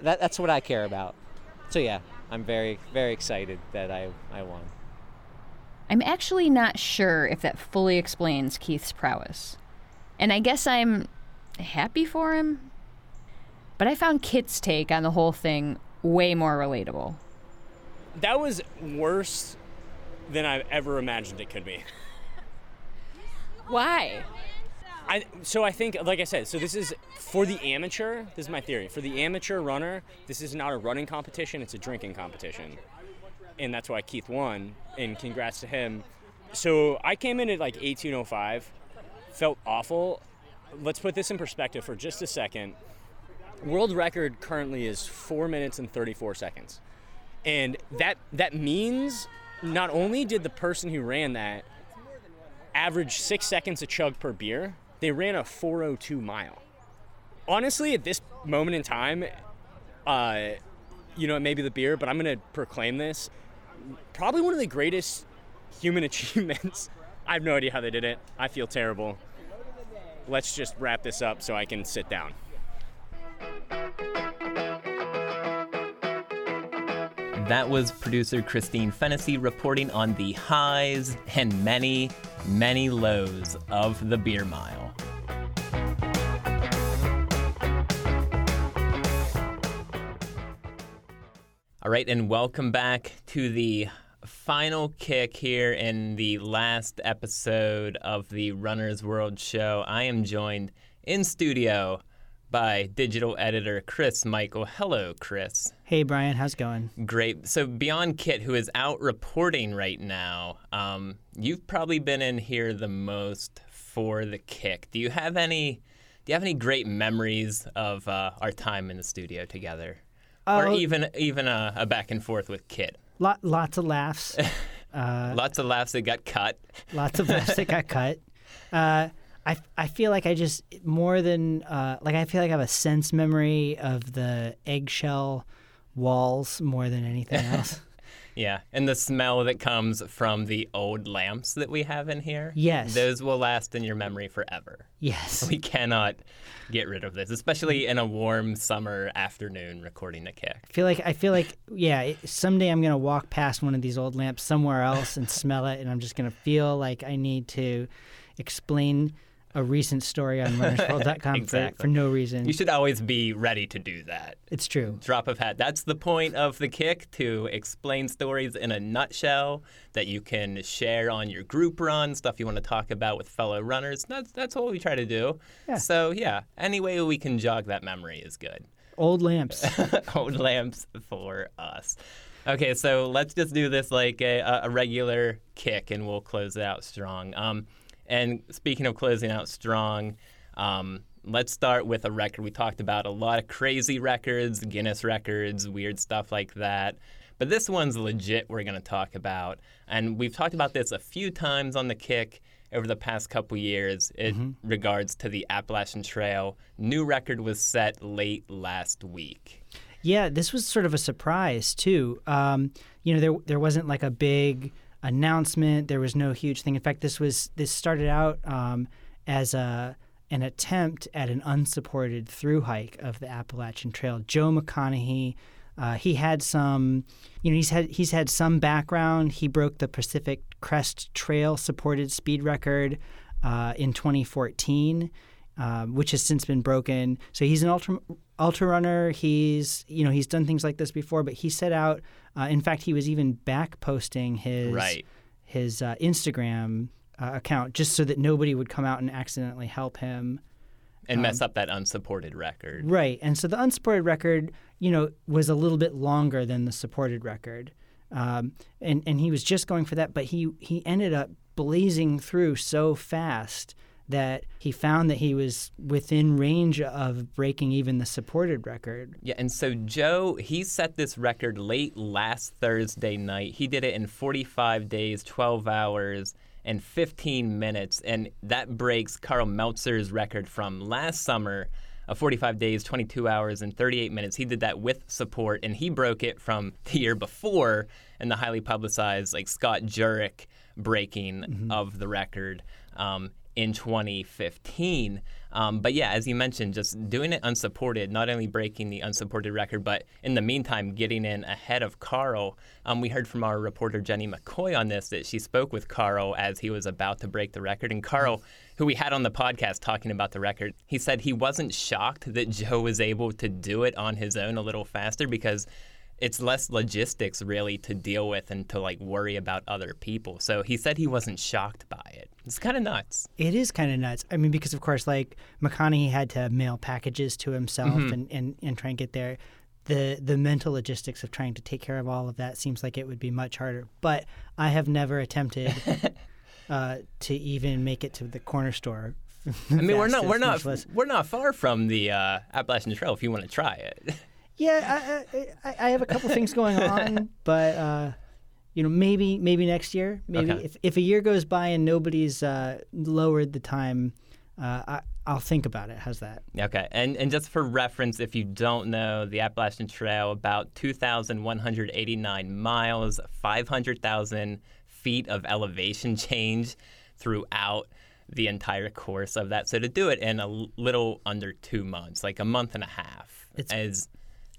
that, that's what I care about. So yeah, I'm very very excited that I I won. I'm actually not sure if that fully explains Keith's prowess. And I guess I'm happy for him. But I found Kit's take on the whole thing way more relatable. That was worse than I've ever imagined it could be. Why? I, so I think, like I said, so this is for the amateur. This is my theory. For the amateur runner, this is not a running competition; it's a drinking competition, and that's why Keith won. And congrats to him. So I came in at like 18:05, felt awful. Let's put this in perspective for just a second. World record currently is four minutes and 34 seconds, and that that means not only did the person who ran that average six seconds a chug per beer, they ran a 402 mile. Honestly, at this moment in time, uh, you know, it may be the beer, but I'm going to proclaim this. Probably one of the greatest human (laughs) achievements. I have no idea how they did it. I feel terrible. Let's just wrap this up so I can sit down. That was producer Christine Fennessy reporting on the highs and many, many lows of the beer mile. All right, and welcome back to the final kick here in the last episode of the Runner's World show. I am joined in studio by digital editor Chris Michael. Hello, Chris. Hey, Brian, how's it going? Great. So, beyond Kit, who is out reporting right now, um, you've probably been in here the most for the kick. Do you have any? Do you have any great memories of uh, our time in the studio together, or Oh. even even a, a back and forth with Kit? Lot, lots of laughs. (laughs) Uh, Lots of laughs that got cut. lots of laughs that got cut. (laughs) Uh, I, I feel like I just more than uh, like I feel like I have a sense memory of the eggshell walls more than anything (laughs) else. Yeah, and the smell that comes from the old lamps that we have in here. Yes. Those will last in your memory forever. yes. We cannot get rid of this, especially in a warm summer afternoon recording a kick. I feel like I feel like yeah. Someday I'm gonna walk past one of these old lamps somewhere else and smell it, and I'm just gonna feel like I need to explain a recent story on runnersworld.com (laughs) for, Exactly. for no reason. You should always be ready to do that. it's true. Drop of hat. That's the point of the kick to explain stories in a nutshell that you can share on your group run, stuff you want to talk about with fellow runners. That's that's what we try to do. Yeah. So yeah, any way we can jog that memory is good. Old lamps. (laughs) old lamps for us. Okay, so let's just do this like a, a regular kick, and we'll close it out strong. Um, and speaking of closing out strong, um, let's start with a record. We talked about a lot of crazy records, Guinness records, weird stuff like that. But this one's legit, we're going to talk about. And we've talked about this a few times on the kick over the past couple years in regards to the Appalachian Trail. New record was set late last week. Yeah, this was sort of a surprise too. Um, you know, there there wasn't like a big announcement. There was no huge thing. In fact, this was this started out um, as a an attempt at an unsupported through hike of the Appalachian Trail. Joe McConaughy. Uh, he had some, you know, he's had he's had some background. He broke the Pacific Crest Trail supported speed record uh, in 2014 um, which has since been broken. So he's an ultra ultra runner. He's you know he's done things like this before, but he set out. Uh, in fact, he was even back posting his Right. his uh, Instagram uh, account just so that nobody would come out and accidentally help him. and mess up that unsupported record. Right. And so the unsupported record, you know, was a little bit longer than the supported record. Um, and, and he was just going for that, but he, he ended up blazing through so fast that he found that he was within range of breaking even the supported record. Yeah, and so Joe, he set this record late last Thursday night. He did it in 45 days, 12 hours, and 15 minutes, and that breaks Karl Meltzer's record from last summer of 45 days, 22 hours, and 38 minutes. He did that with support, and he broke it from (laughs) the year before and the highly publicized like Scott Jurek breaking of the record. Um, in 2015. Um, but yeah, as you mentioned, just doing it unsupported, not only breaking the unsupported record, but in the meantime, getting in ahead of Karl. Um, we heard from our reporter Jenny McCoy on this that she spoke with Karl as he was about to break the record. And Karl, who we had on the podcast talking about the record, he said he wasn't shocked that Joe was able to do it on his own a little faster because it's less logistics really to deal with and to like worry about other people. So he said he wasn't shocked by it. It's kind of nuts. It is kind of nuts. I mean, because of course, like McConaughy had to mail packages to himself Mhm. and, and, and try and get there. The the mental logistics of trying to take care of all of that seems like it would be much harder. But I have never attempted (laughs) uh, to even make it to the corner store. I mean, we're not we're not less- we're not far from the uh, Appalachian Trail if you want to try it. (laughs) Yeah, I, I, I- I have a couple things (laughs) going on, but uh, you know, maybe maybe next year. Maybe Okay. if, if a year goes by and nobody's uh, lowered the time, uh, I, I'll think about it. How's that? Okay, and and just for reference, if you don't know, the Appalachian Trail about 2,189 miles, 500,000 feet of elevation (laughs) change throughout the entire course of that. So to do it in a little under two months, like a month and a half, It's- is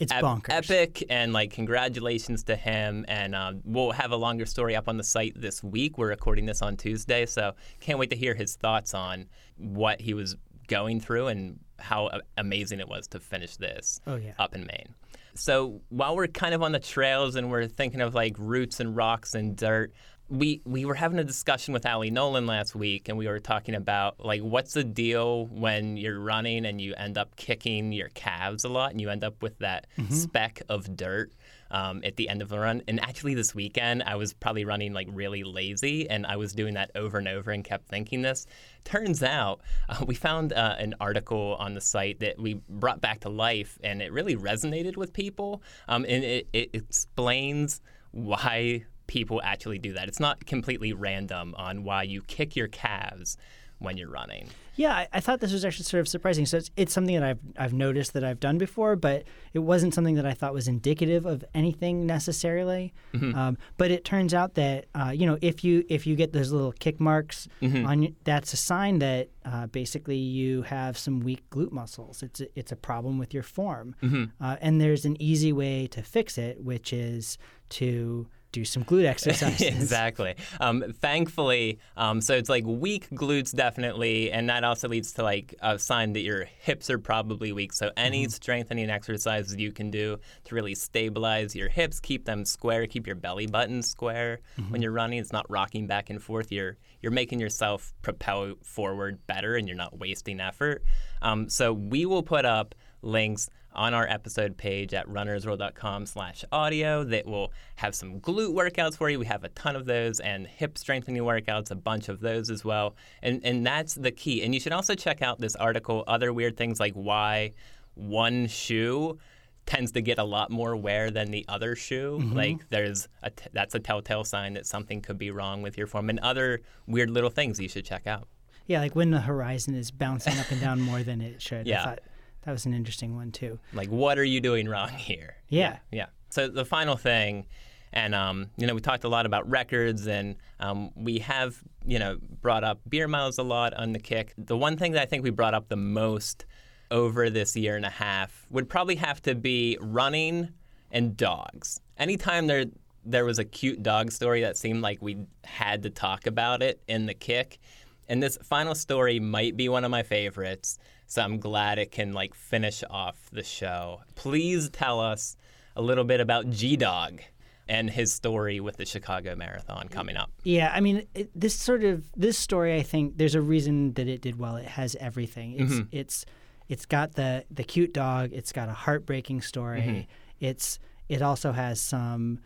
it's ep- bonkers. epic. And like congratulations to him. And um, we'll have a longer story up on the site this week. We're recording this on Tuesday, so can't wait to hear his thoughts on what he was going through and how amazing it was to finish this Oh, yeah. up in Maine. So while we're kind of on the trails and we're thinking of like roots and rocks and dirt, we we were having a discussion with Ali Nolan last week, and we were talking about like what's the deal when you're running and you end up kicking your calves a lot, and you end up with that Mm-hmm. speck of dirt um, at the end of the run. And actually, this weekend I was probably running like really lazy, and I was doing that over and over and kept thinking this. Turns out uh, we found uh, an article on the site that we brought back to life, and it really resonated with people, um, and it, it explains why people actually do that. It's not completely random on why you kick your calves when you're running. Yeah, I, I thought this was actually sort of surprising. So it's, it's something that I've I've noticed that I've done before, but it wasn't something that I thought was indicative of anything necessarily. Mhm. Um, but it turns out that uh, you know if you if you get those little kick marks Mhm. on, that's a sign that uh, basically you have some weak glute muscles. It's a, it's a problem with your form, Mhm. uh, and there's an easy way to fix it, which is to do some glute exercises. (laughs) exactly. Um, thankfully, um, so it's like weak glutes definitely, and that also leads to like a sign that your hips are probably weak. So any strengthening exercises you can do to really stabilize your hips, keep them square, keep your belly button square when you're running. It's not rocking back and forth. You're you're making yourself propel forward better, and you're not wasting effort. Um, so we will put up links on our episode page at runnersworld.com slash audio that will have some glute workouts for you. We have a ton of those and hip strengthening workouts, a bunch of those as well. And and that's the key. And you should also check out this article, other weird things like why one shoe tends to get a lot more wear than the other shoe. Mhm. Like there's a t- that's a telltale sign that something could be wrong with your form and other weird little things you should check out. Yeah, like when the horizon is bouncing up and down more than it should. Yeah. I thought that was an interesting one too. Like, what are you doing wrong here? Yeah. Yeah. So the final thing, and um, you know, we talked a lot about records, and um, we have you know brought up beer miles a lot on the kick. The one thing that I think we brought up the most over this year and a half would probably have to be running and dogs. Anytime there there was a cute dog story that seemed like we had to talk about it in the kick. And this final story might be one of my favorites, so I'm glad it can like finish off the show. Please tell us a little bit about G Dog and his story with the Chicago Marathon coming up. Yeah, I mean, it, this sort of this story, I think there's a reason that it did well. It has everything. It's Mhm. it's it's got the the cute dog. It's got a heartbreaking story. Mhm. It's it also has some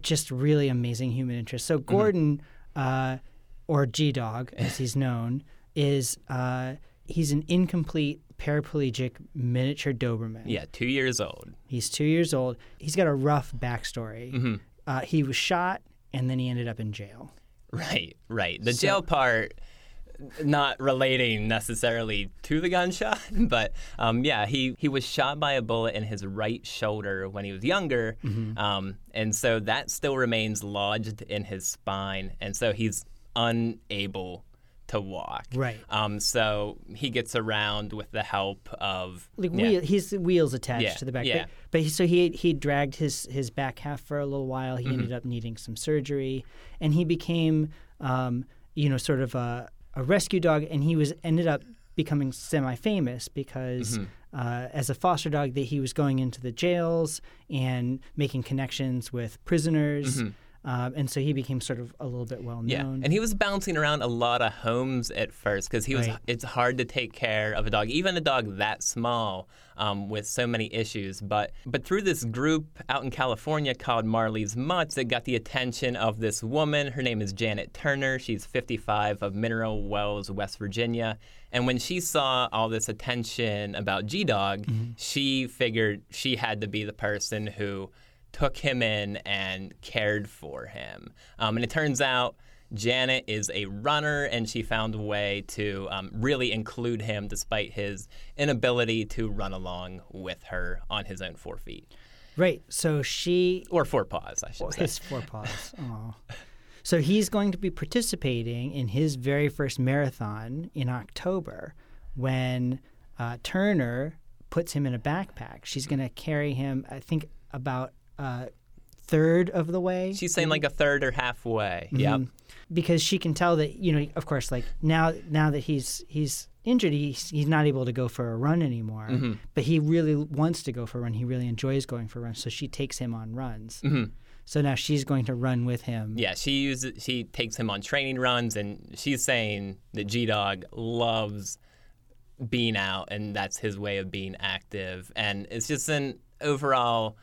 just really amazing human interest. So Gordon, uh, or G Dog as he's known, is uh, he's an incomplete paraplegic miniature Doberman. Yeah, two years old. He's two years old. He's got a rough backstory. Mhm. Uh, he was shot and then he ended up in jail. Right, right. The So- jail part, not relating necessarily to the gunshot, (laughs) but um, yeah, he, he was shot by a bullet in his right shoulder when he was younger. Mhm. Um, and so that still remains lodged in his spine. And so he's unable to walk. Right. Um, so he gets around with the help of like yeah. wheel, he's wheels attached Yeah, to the back. yeah. But, but he, so he he dragged his his back half for a little while. He Mhm. ended up needing some surgery, and he became, um, you know, sort of a, a rescue dog, and he was ended up becoming semi-famous because Mhm. uh, as a foster dog that he was going into the jails and making connections with prisoners. Mhm. Um, and so he became sort of a little bit well known. Yeah, and he was bouncing around a lot of homes at first because he was. Right. It's hard to take care of a dog, even a dog that small, um, with so many issues. But but through this group out in California called Marley's Mutts, it got the attention of this woman. Her name is Janet Turner. She's 55 of Mineral Wells, West Virginia. And when she saw all this attention about G Dog, she figured she had to be the person who took him in and cared for him. Um, and it turns out Janet is a runner, and she found a way to um, really include him despite his inability to run along with her on his own four feet. Right. So she or four paws, I should say. his four paws. Aw. So he's going to be participating in his very first marathon in October when uh, Turner puts him in a backpack. She's going to carry him, I think, about a third of the way. She's saying like a third or halfway. Yep. Mhm. Because she can tell that you know, of course, like now now that he's he's injured, he's he's not able to go for a run anymore. Mhm. But he really wants to go for a run. He really enjoys going for runs. So she takes him on runs. Mhm. So now she's going to run with him. Yeah, she uses she takes him on training runs, and she's saying that G Dog loves being out, and that's his way of being active, and it's just an overall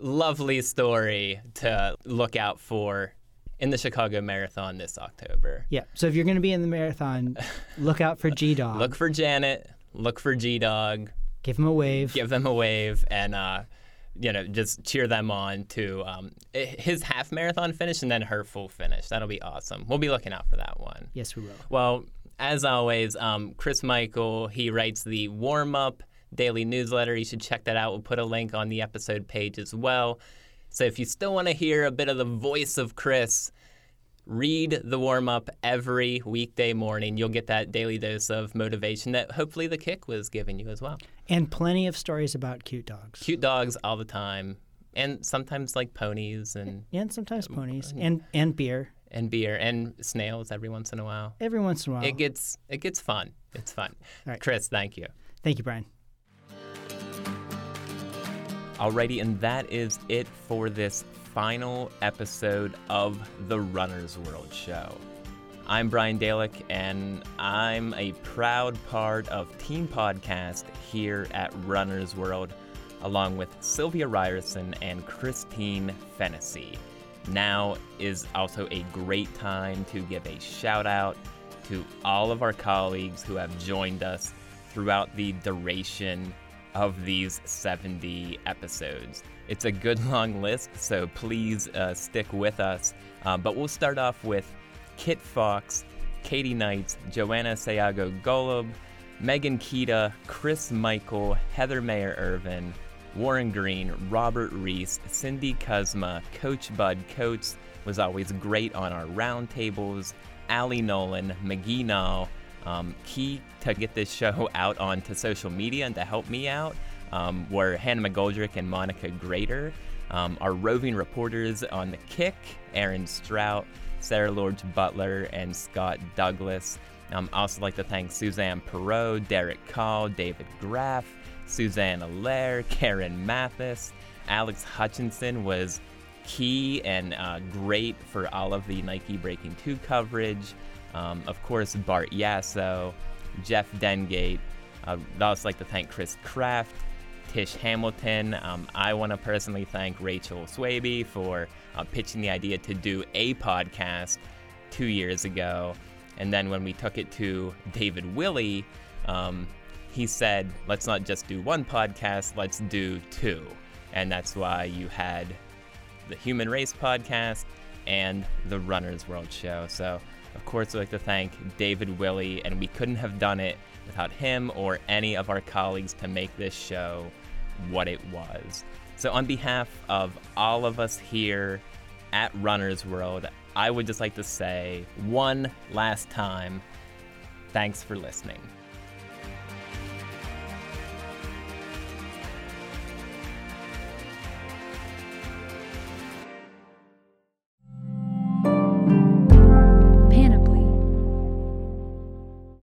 lovely story to look out for in the Chicago Marathon this October. Yeah. So if you're going to be in the marathon, (laughs) look out for G Dog. Look for Janet. Look for G Dog. Give him a wave. Give them a wave, and uh, you know, just cheer them on to um, his half marathon finish and then her full finish. That'll be awesome. We'll be looking out for that one. Yes, we will. Well, as always, um, Chris Michael, he writes the warm up daily newsletter. You should check that out. We'll put a link on the episode page as well. So if you still want to hear a bit of the voice of Chris, read the warm up every weekday morning. You'll get that daily dose of motivation that hopefully the kick was giving you as well. And plenty of stories about cute dogs. Cute dogs all the time, and sometimes like ponies and And sometimes uh, ponies. Mm. And and beer. and beer and snails every once in a while. Every once in a while. It gets it gets fun. It's fun. All right. Chris, thank you. Thank you, Brian. Alrighty, and that is it for this final episode of the Runner's World Show. I'm Brian Dalek, and I'm a proud part of Team Podcast here at Runner's World, along with Sylvia Ryerson and Christine Fennessy. Now is also a great time to give a shout out to all of our colleagues who have joined us throughout the duration of these 70 episodes. It's a good (laughs) long list, so please uh, stick with us. Uh, but we'll start off with Kit Fox, Katie Neitz, Joanna Sayago Golub, Megan Kita, Chris Michael, Heather Mayer Irvin, Warren Green, Robert Reese, Cindy Kuzma, Coach Budd Coates was always great on our roundtables, Ali Nolan, McGee Nall, um, key to get this show (laughs) out onto social media and to help me out um, were Hannah McGoldrick and Monica Grader. Um, our roving reporters on the kick, Aaron Strout, Sarah Lorge Butler, and Scott Douglas. Um, I also like to thank Suzanne Perot, Derek Call, David Graff, Suzanne Allaire, Karen Mathis, Alex Hutchinson was key and uh, great for all of the Nike Breaking 2 coverage. Um, of course, Bart Yasso, Jeff Dengate. Uh, I'd also like to thank Chris Kraft, Tish Hamilton. Um, I want to personally thank Rachel Swaby for uh, pitching the idea to do a podcast two years ago. And then when we took it to David Willey, um, he said, let's not just do one podcast, let's do two. And that's why you had the Human Race podcast and the Runner's World show. So, of course, I'd like to thank David Willey, and we couldn't have done it without him or any of our colleagues to make this show what it was. So, on behalf of all of us here at Runner's World, I would just like to say one last time Thanks for listening.